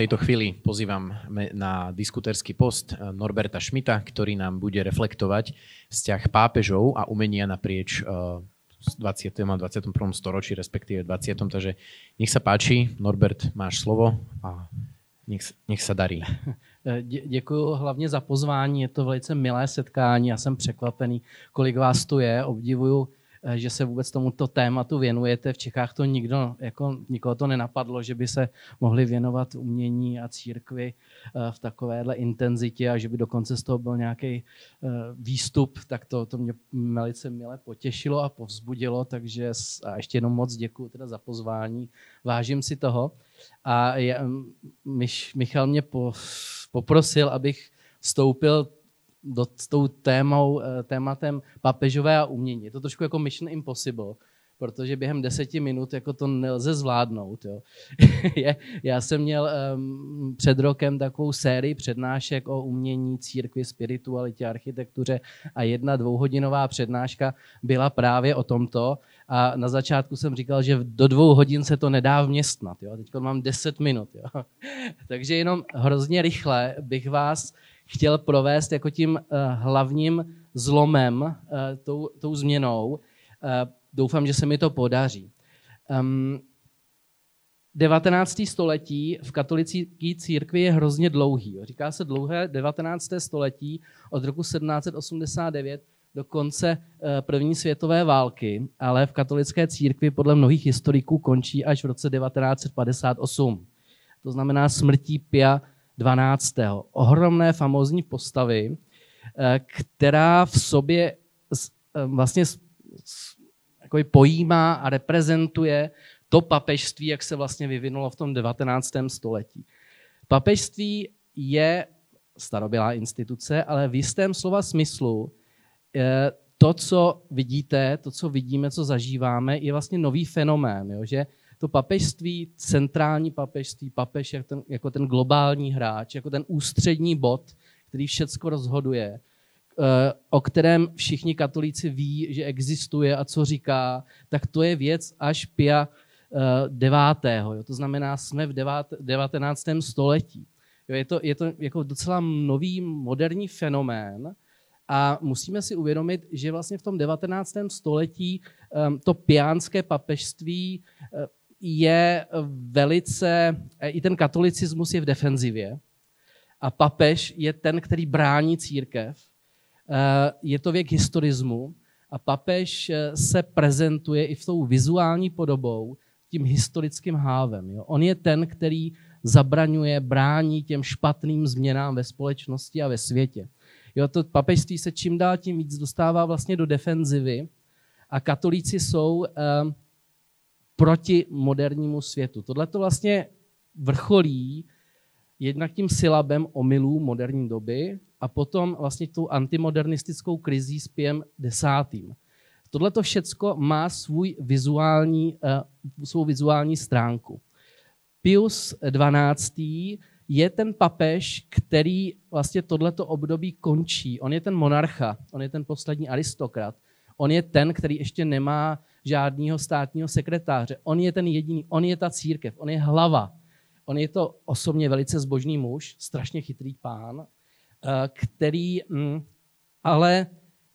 tejto chvíli pozývam na diskuterský post Norberta Šmita, ktorý nám bude reflektovať vzťah pápežov a umenia naprieč 20. a 21. storočí, respektíve 20. Takže nech sa páči, Norbert, máš slovo a nech, nech sa darí. Dě, děkuji hlavně za pozvání, je to velice milé setkání, já jsem překvapený, kolik vás tu je, obdivuju Eh, že se vůbec tomuto tématu věnujete. V Čechách to nikdo, jako nikoho to nenapadlo, že by se mohli věnovat umění a církvi eh, v takovéhle intenzitě a že by dokonce z toho byl nějaký eh, výstup, tak to, to mě velice milé potěšilo a povzbudilo, takže a ještě jenom moc děkuji teda za pozvání, vážím si toho. A je, Michal mě poprosil, abych vstoupil do, s tou témou, eh, tématem papežové a umění. Je to trošku jako Mission Impossible, protože během deseti minut jako to nelze zvládnout. Jo. já jsem měl um, před rokem takovou sérii přednášek o umění, církvi, spiritualitě, architektuře a jedna dvouhodinová přednáška byla právě o tomto. A na začátku jsem říkal, že do dvou hodin se to nedá vměstnat. Teď mám deset minut. Jo. Takže jenom hrozně rychle bych vás chtěl provést jako tím uh, hlavním zlomem, uh, tou, tou změnou. Uh, doufám, že se mi to podaří. Um, 19. století v katolické církvi je hrozně dlouhý. Říká se dlouhé 19. století od roku 1789 do konce první světové války, ale v katolické církvi podle mnohých historiků končí až v roce 1958. To znamená smrtí Pia 12. Ohromné famózní postavy, eh, která v sobě eh, vlastně jako pojímá a reprezentuje to papežství, jak se vlastně vyvinulo v tom 19. století. Papežství je starobylá instituce, ale v jistém slova smyslu eh, to, co vidíte, to, co vidíme, co zažíváme, je vlastně nový fenomén, jo? že to papežství, centrální papežství, papež jako ten, jako ten globální hráč, jako ten ústřední bod, který všecko rozhoduje, eh, o kterém všichni katolíci ví, že existuje a co říká, tak to je věc až Pia eh, devátého. Jo. To znamená, jsme v 19. století. Jo, je to, je to jako docela nový moderní fenomén a musíme si uvědomit, že vlastně v tom 19. století um, to piánské papežství je velice, i ten katolicismus je v defenzivě a papež je ten, který brání církev. Eh, je to věk historismu a papež eh, se prezentuje i v tou vizuální podobou tím historickým hávem. On je ten, který zabraňuje, brání těm špatným změnám ve společnosti a ve světě. Jo, to papežství se čím dál tím víc dostává vlastně do defenzivy a katolíci jsou uh, proti modernímu světu. Tohle to vlastně vrcholí jednak tím silabem omylů moderní doby a potom vlastně tou antimodernistickou krizí s pěm desátým. Tohle to všecko má svůj vizuální, uh, svou vizuální stránku. Pius XII. je ten papež, který vlastně tohleto období končí. On je ten monarcha, on je ten poslední aristokrat. On je ten, který ještě nemá žádného státního sekretáře. On je ten jediný, on je ta církev, on je hlava. On je to osobně velice zbožný muž, strašně chytrý pán, eh, který mm, ale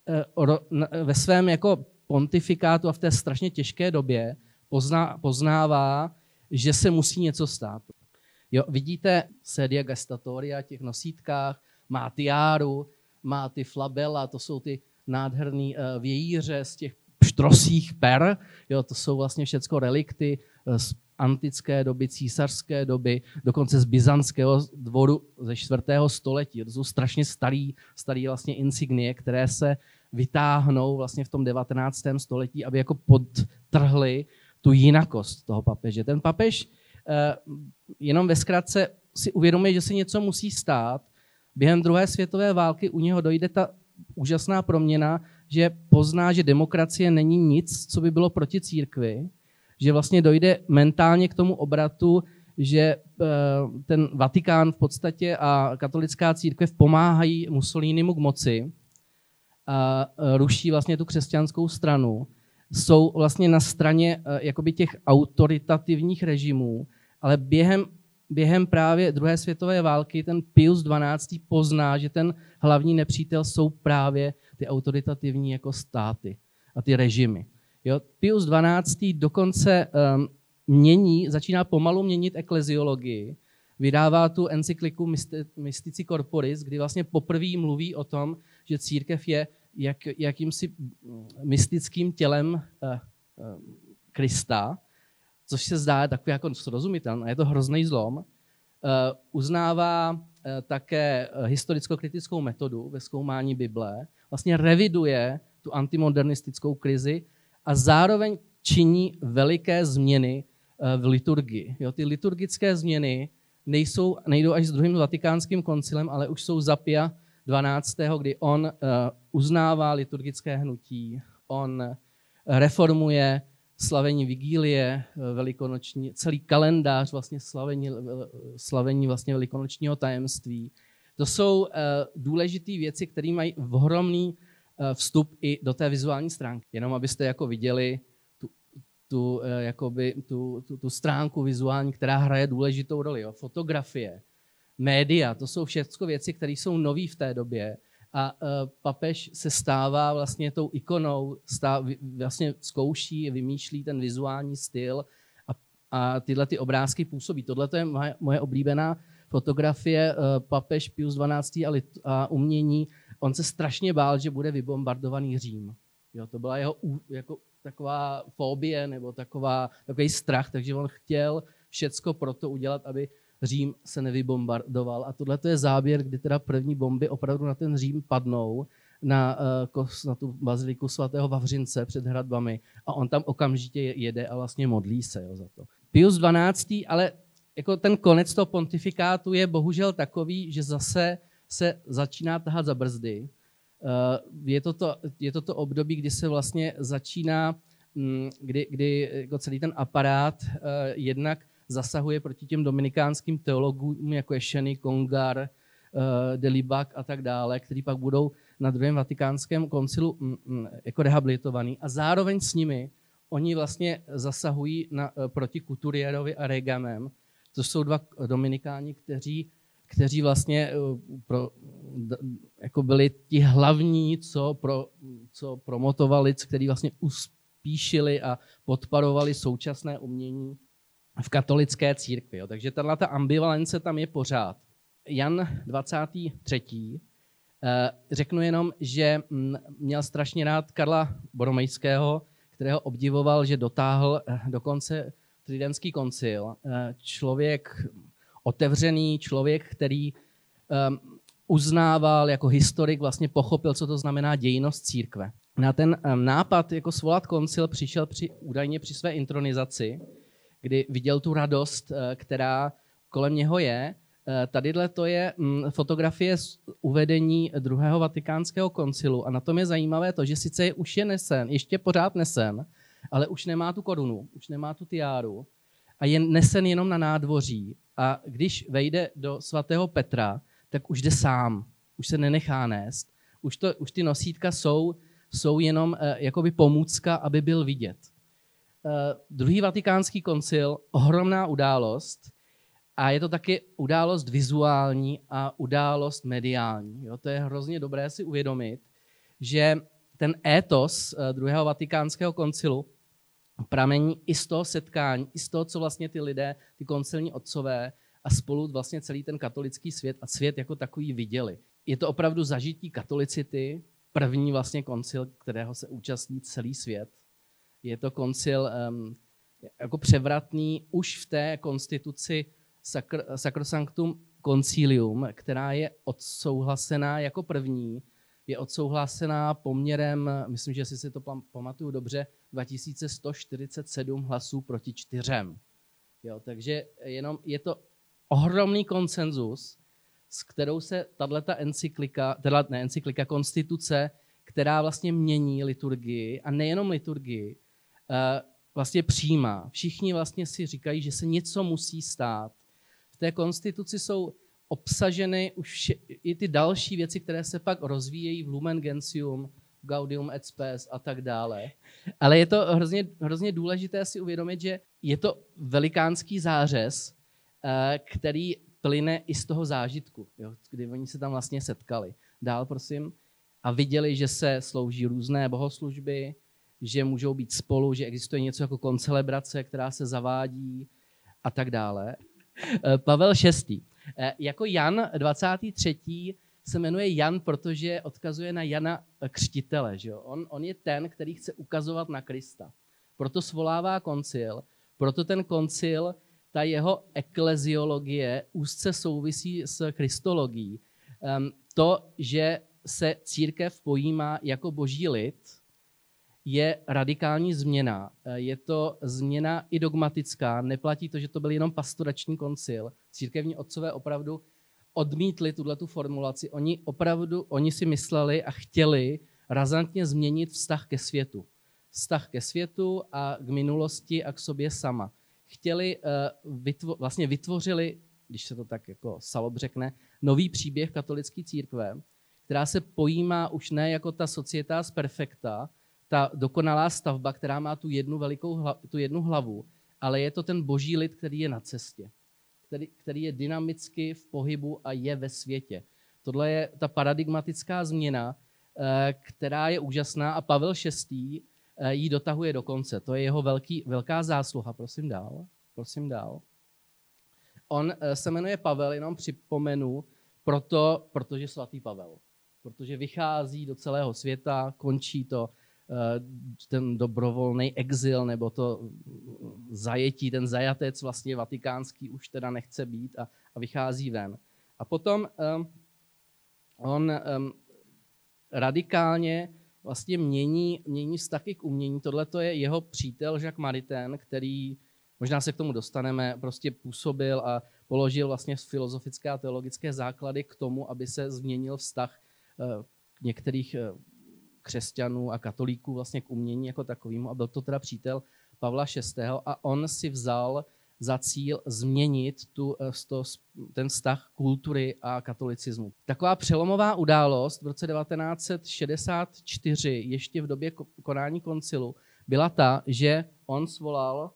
eh, ve svém jako pontifikátu a v té strašně těžké době pozná, poznává, že se musí něco stát. Jo, vidíte sedia gestatoria těch nosítkách, má tiáru, má ty flabela, to jsou ty nádherné eh, vějíře z těch štrosích per. Jo, to jsou vlastně všechno relikty eh, z antické doby, císařské doby, dokonce z byzantského dvoru ze 4. století. To jsou strašně starý, starý vlastně insignie, které se vytáhnou vlastně v tom 19. století, aby jako podtrhly tu jinakost toho papeže. Ten papež eh, jenom ve zkratce si uvědomuje, že se něco musí stát. Během druhé světové války u něho dojde ta úžasná proměna, že pozná, že demokracie není nic, co by bylo proti církvi, že vlastně dojde mentálně k tomu obratu, že eh, ten Vatikán v podstatě a katolická církev pomáhají Mussolinimu k moci a eh, ruší vlastně tu křesťanskou stranu. Jsou vlastně na straně eh, jakoby těch autoritativních režimů, ale během během právě druhé světové války ten Pius XII. pozná, že ten hlavní nepřítel jsou právě ty autoritativní jako státy a ty režimy. Jo? Pius XII. dokonce um, mění, začíná pomalu měnit ekleziologii, vydává tu encykliku Mystici Corporis, kdy vlastně poprvé mluví o tom, že církev je jak, jakýmsi mystickým tělem uh, uh, Krista, což se zdá takový jako srozumitelné, je to hrozný zlom. Uh, uznává také historicko-kritickou metodu ve zkoumání Bible, vlastně reviduje tu antimodernistickou krizi a zároveň činí veliké změny uh, v liturgii. Jo, ty liturgické změny nejsou, nejdou až s druhým vatikánským koncilem, ale už jsou za Pia 12., kdy on uh, uznává liturgické hnutí, on reformuje slavení vigílie eh, velikonoční, celý kalendář vlastně slavení, slavení vlastně velikonočního tajemství. To jsou uh, důležité věci, které mají ohromný uh, vstup i do té vizuální stránky. Jenom abyste jako viděli tu, tu, uh, jakoby, tu, tu, tu stránku vizuální, která hraje důležitou roli. Jo. Fotografie, média, to jsou všechno věci, které jsou nové v té době a uh, papež se stává vlastně tou ikonou, stáv, vlastně zkouší, vymýšlí ten vizuální styl a, a tyhle ty obrázky působí. Tohle je moje, moje oblíbená fotografie uh, papež Pius XII. A, lit, a umění. On se strašně bál, že bude vybombardovaný Řím. Jo, to byla jeho jako, taková fobie nebo taková, takový strach, takže on chtěl všecko pro to udělat, aby Řím se nevybombardoval. A tohle je záběr, kdy teda první bomby opravdu na ten Řím padnou, na, eh, na tu baziliku svatého Vavřince před hradbami a on tam okamžitě jede a vlastně modlí se jo, za to. Pius XII. ale jako ten konec toho pontifikátu je bohužel takový, že zase se začíná tahat za brzdy. Eh, je to to, je to, to období, kdy se vlastně začíná, mm, kdy, kdy jako celý ten aparát eh, jednak zasahuje proti těm dominikánským teologům, jako je Sheny, Kongar, uh, Delibak a tak dále, kteří pak budou na druhém vatikánském koncilu mm, mm, jako rehabilitovaný. A zároveň s nimi oni vlastně zasahují na, proti Kuturierovi a Regamem, to jsou dva dominikáni, kteří, kteří vlastně uh, pro, jako byli ti hlavní, co, pro, co promotovali, kteří vlastně uspíšili a podparovali současné umění v katolické církvi. Jo. Takže tahle ta ambivalence tam je pořád. Jan 23. Eh, řeknu jenom, že mm, měl strašně rád Karla Boromejského, kterého obdivoval, že dotáhl eh, dokonce Tridentský koncil. Eh, člověk otevřený, člověk, který uznával jako historik, vlastně pochopil, co to znamená dějnost církve. Na ten nápad jako svolat koncil přišel při, údajně při své intronizaci, kdy viděl tu radost, eh, která kolem něho je. Eh, tadyhle to je mm, fotografie z uvedení druhého vatikánského koncilu a na tom je zajímavé to, že sice je už je nesen, ještě pořád nesen, ale už nemá tu korunu, už nemá tu tiáru a je nesen jenom na nádvoří a když vejde do svatého Petra, tak už jde sám, už se nenechá nést, už, to, už ty nosítka jsou, jsou jenom uh, jakoby pomůcka, aby byl vidět. Uh, druhý vatikánský koncil, ohromná událost a je to taky událost vizuální a událost mediální. Jo, to je hrozně dobré si uvědomit, že ten étos uh, druhého vatikánského koncilu pramení i z toho setkání, i z toho, co vlastně ty lidé, ty koncilní otcové a spolu vlastně celý ten katolický svět a svět jako takový viděli. Je to opravdu zažití katolicity, první vlastně koncil, kterého se účastní celý svět je to koncil um, jako převratný už v té konstituci Sacr- Sacrosanctum Concilium, která je odsouhlasená jako první, je odsouhlasená poměrem, myslím, že si to pamatuju dobře, 2147 hlasů proti čtyřem. Jo, takže jenom je to ohromný konsenzus, s kterou se tato encyklika, teda ne encyklika, konstituce, která vlastně mění liturgii a nejenom liturgii, Eh, vlastně přijímá. Všichni vlastně si říkají, že se něco musí stát. V té konstituci jsou obsaženy už i ty další věci, které se pak rozvíjejí v Lumen Gentium, Gaudium et Spes a tak dále. Ale je to hrozně, hrozně důležité si uvědomit, že je to velikánský zářez který plyne i z toho zážitku, jo, kdy oni se tam vlastně setkali. Dál, prosím. A viděli, že se slouží různé bohoslužby, že můžou být spolu, že existuje něco jako koncelebrace, která se zavádí a tak dále. Eh, Pavel VI. Eh, jako Jan 23. se jmenuje Jan, protože odkazuje na Jana Křtitele. Že jo? On, on je ten, který chce ukazovat na Krista. Proto svolává koncil, proto ten koncil, ta jeho ekleziologie úzce souvisí s kristologií. To, že se církev pojímá jako boží lid, je radikální změna. Eh, je to změna i dogmatická. Neplatí to, že to byl jenom pastorační koncil. Církevní otcové opravdu odmítli tuhle tu formulaci. Oni opravdu, oni si mysleli a chtěli razantně změnit vztah ke světu. Vztah ke světu a k minulosti a k sobě sama. Chtěli, eh, vlastně vytvořili, když se to tak jako salob řekne, nový příběh katolické církve, která se pojímá už ne jako ta societas perfecta, ta dokonalá stavba, která má tu jednu velikou hla, tu jednu hlavu, ale je to ten boží lid, který je na cestě, který, který je dynamicky v pohybu a je ve světě. Tohle je ta paradigmatická změna, eh, která je úžasná a Pavel VI. Eh, ji dotahuje do konce. To je jeho velký, velká zásluha. Prosím dál. Prosím dál. On eh, se jmenuje Pavel, jenom připomenu, proto, protože svatý Pavel. Protože vychází do celého světa, končí to ten dobrovolný exil nebo to zajetí, ten zajatec vlastně vatikánský už teda nechce být a, a vychází ven. A potom um, on um, radikálně vlastně mění, mění vztahy k umění. Tohle to je jeho přítel Jacques Maritain, který, možná se k tomu dostaneme, prostě působil a položil vlastně filozofické a teologické základy k tomu, aby se změnil vztah uh, některých uh, křesťanů a katolíků vlastně k umění jako takovému a byl to teda přítel Pavla VI. a on si vzal za cíl změnit tu, eh, to, ten vztah kultury a katolicismu. Taková přelomová událost v roce 1964, ještě v době konání koncilu, byla ta, že on svolal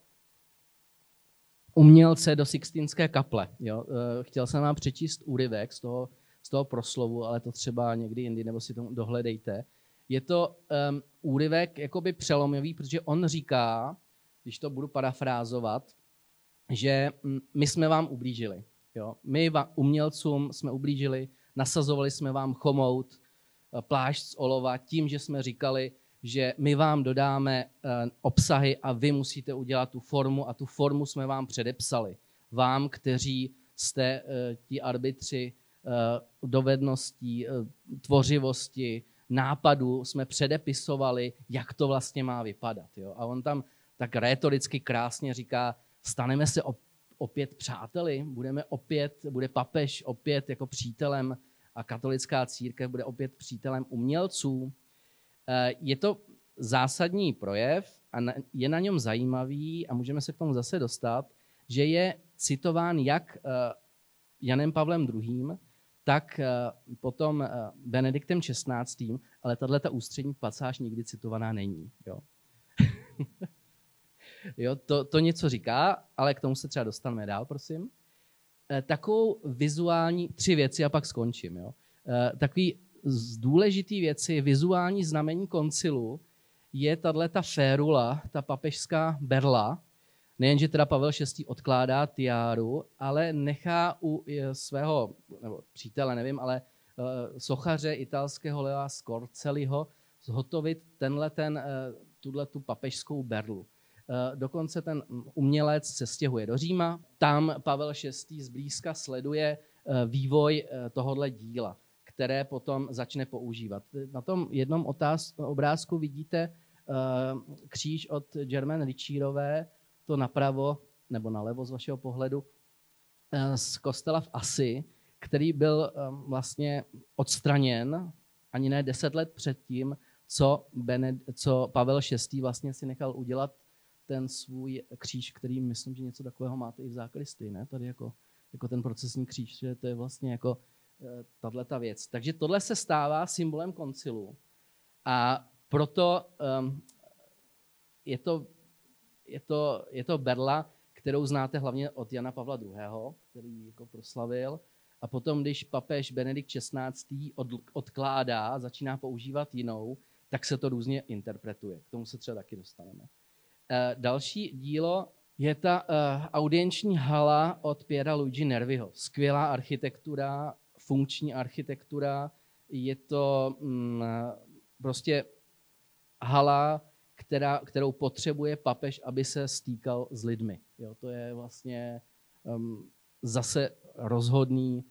umělce do Sixtinské kaple. Jo? Eh, chtěl jsem vám přečíst úryvek z toho, z toho proslovu, ale to třeba někdy jindy, nebo si to dohledejte je to um, úryvek jakoby přelomový, protože on říká, když to budu parafrázovat, že my jsme vám ublížili. Jo? My vám, umělcům jsme ublížili, nasazovali jsme vám chomout, eh, plášť z olova tím, že jsme říkali, že my vám dodáme uh, obsahy a vy musíte udělat tu formu a tu formu jsme vám předepsali. Vám, kteří jste uh, ti arbitři dovedností, tvořivosti, nápadů jsme předepisovali, jak to vlastně má vypadat. Jo? A on tam tak rétoricky krásně říká, staneme se opět přáteli, budeme opět, bude papež opět jako přítelem a katolická církev bude opět přítelem umělců. Eh, je to zásadní projev a je na něm zajímavý a můžeme se k tomu zase dostat, že je citován jak eh, Janem Pavlem II., tak eh, potom eh, Benediktem XVI., ale tahle ta ústřední pasáž nikdy citovaná není. Jo? jo, to, to něco říká, ale k tomu se třeba dostaneme dál, prosím. Eh, takovou vizuální, tři věci a pak skončím. Jo? Takový z důležitý věci, vizuální znamení koncilu, je tahle ta férula, ta papežská berla, nejenže teda Pavel VI. odkládá tiáru, ale nechá u svého nebo přítele, nevím, ale uh, sochaře italského Lea Scorceliho zhotovit tenhle ten, uh, tuhle tu papežskou berlu. Dokonce ten umělec se stěhuje do Říma, tam Pavel VI. zblízka sleduje vývoj tohohle díla, které potom začne používat. Na tom jednom obrázku vidíte kříž od German Richierové, to napravo nebo nalevo z vašeho pohledu, eh, z kostela v Asi, který byl eh, vlastně odstraněn ani ne deset let předtím, co, Bened, co Pavel VI. vlastně si nechal udělat ten svůj kříž, který myslím, že něco takového máte i v záklisty, ne? Tady jako, jako ten procesní kříž, že to je vlastně jako eh, tahle ta věc. Takže tohle se stává symbolem koncilu a proto um, je to je to, je to berla, kterou znáte hlavně od Jana Pavla II., který jako proslavil. A potom, když papež Benedikt XVI. Od, odkládá, začíná používat jinou, tak se to různě interpretuje. K tomu se třeba taky dostaneme. E, další dílo je ta uh, audienční hala od Piera Luigi Nerviho. Skvělá architektura, funkční architektura. Je to um, prostě hala, která, kterou potřebuje papež, aby se stýkal s lidmi. Jo, to je vlastně um, zase rozhodný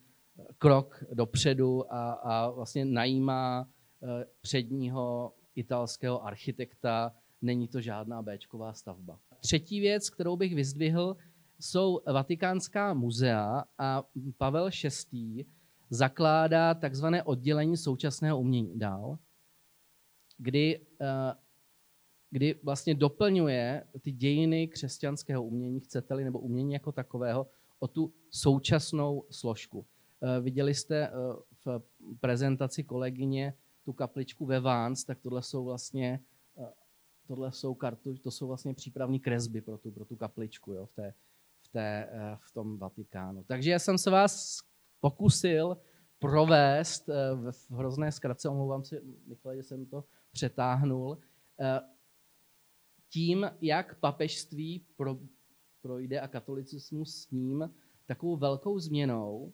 krok dopředu a, a vlastně najímá uh, předního italského architekta. Není to žádná Bčková stavba. Třetí věc, kterou bych vyzdvihl, jsou Vatikánská muzea a Pavel VI. zakládá takzvané oddělení současného umění dál, kdy, eh, kdy vlastně doplňuje ty dějiny křesťanského umění, chcete-li, nebo umění jako takového, o tu současnou složku. Eh, viděli jste eh, v prezentaci kolegyně tu kapličku ve Vans, tak tohle jsou vlastně tohle jsou kartu, to jsou vlastně přípravní kresby pro tu, pro tu kapličku jo, v, té, v, té, eh, v tom Vatikánu. Takže já jsem se vás pokusil provést eh, v hrozné zkratce, omlouvám se, Michale, že jsem to přetáhnul, eh, tím, jak papežství pro, projde a katolicismus s ním takovou velkou změnou,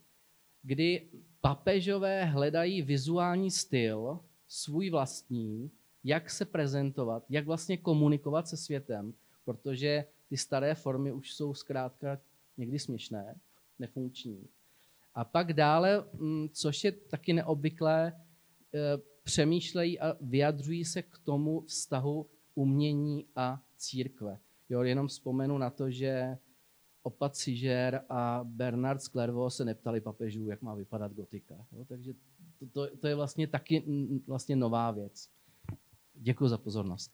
kdy papežové hledají vizuální styl, svůj vlastní, jak se prezentovat, jak vlastně komunikovat se světem, protože ty staré formy už jsou zkrátka někdy směšné, nefunkční. A pak dále, mm, což je taky neobvyklé, e, přemýšlejí a vyjadřují se k tomu vztahu umění a církve. Jo, jenom vzpomenu na to, že opat Cižer a Bernard Sklervo se neptali papežů, jak má vypadat gotika. Jo, takže to, to, to je vlastně taky vlastně nová věc. Děkuji za pozornost.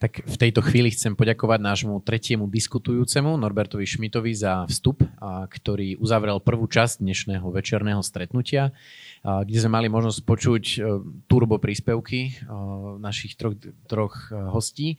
Tak v tejto chvíli chcem poďakovať nášmu tretiemu diskutujúcemu Norbertovi Šmitovi za vstup, ktorý uzavrel prvú časť dnešného večerného stretnutia, kde sme mali možnosť počuť e, turbo príspevky e, našich troch, troch e, hostí.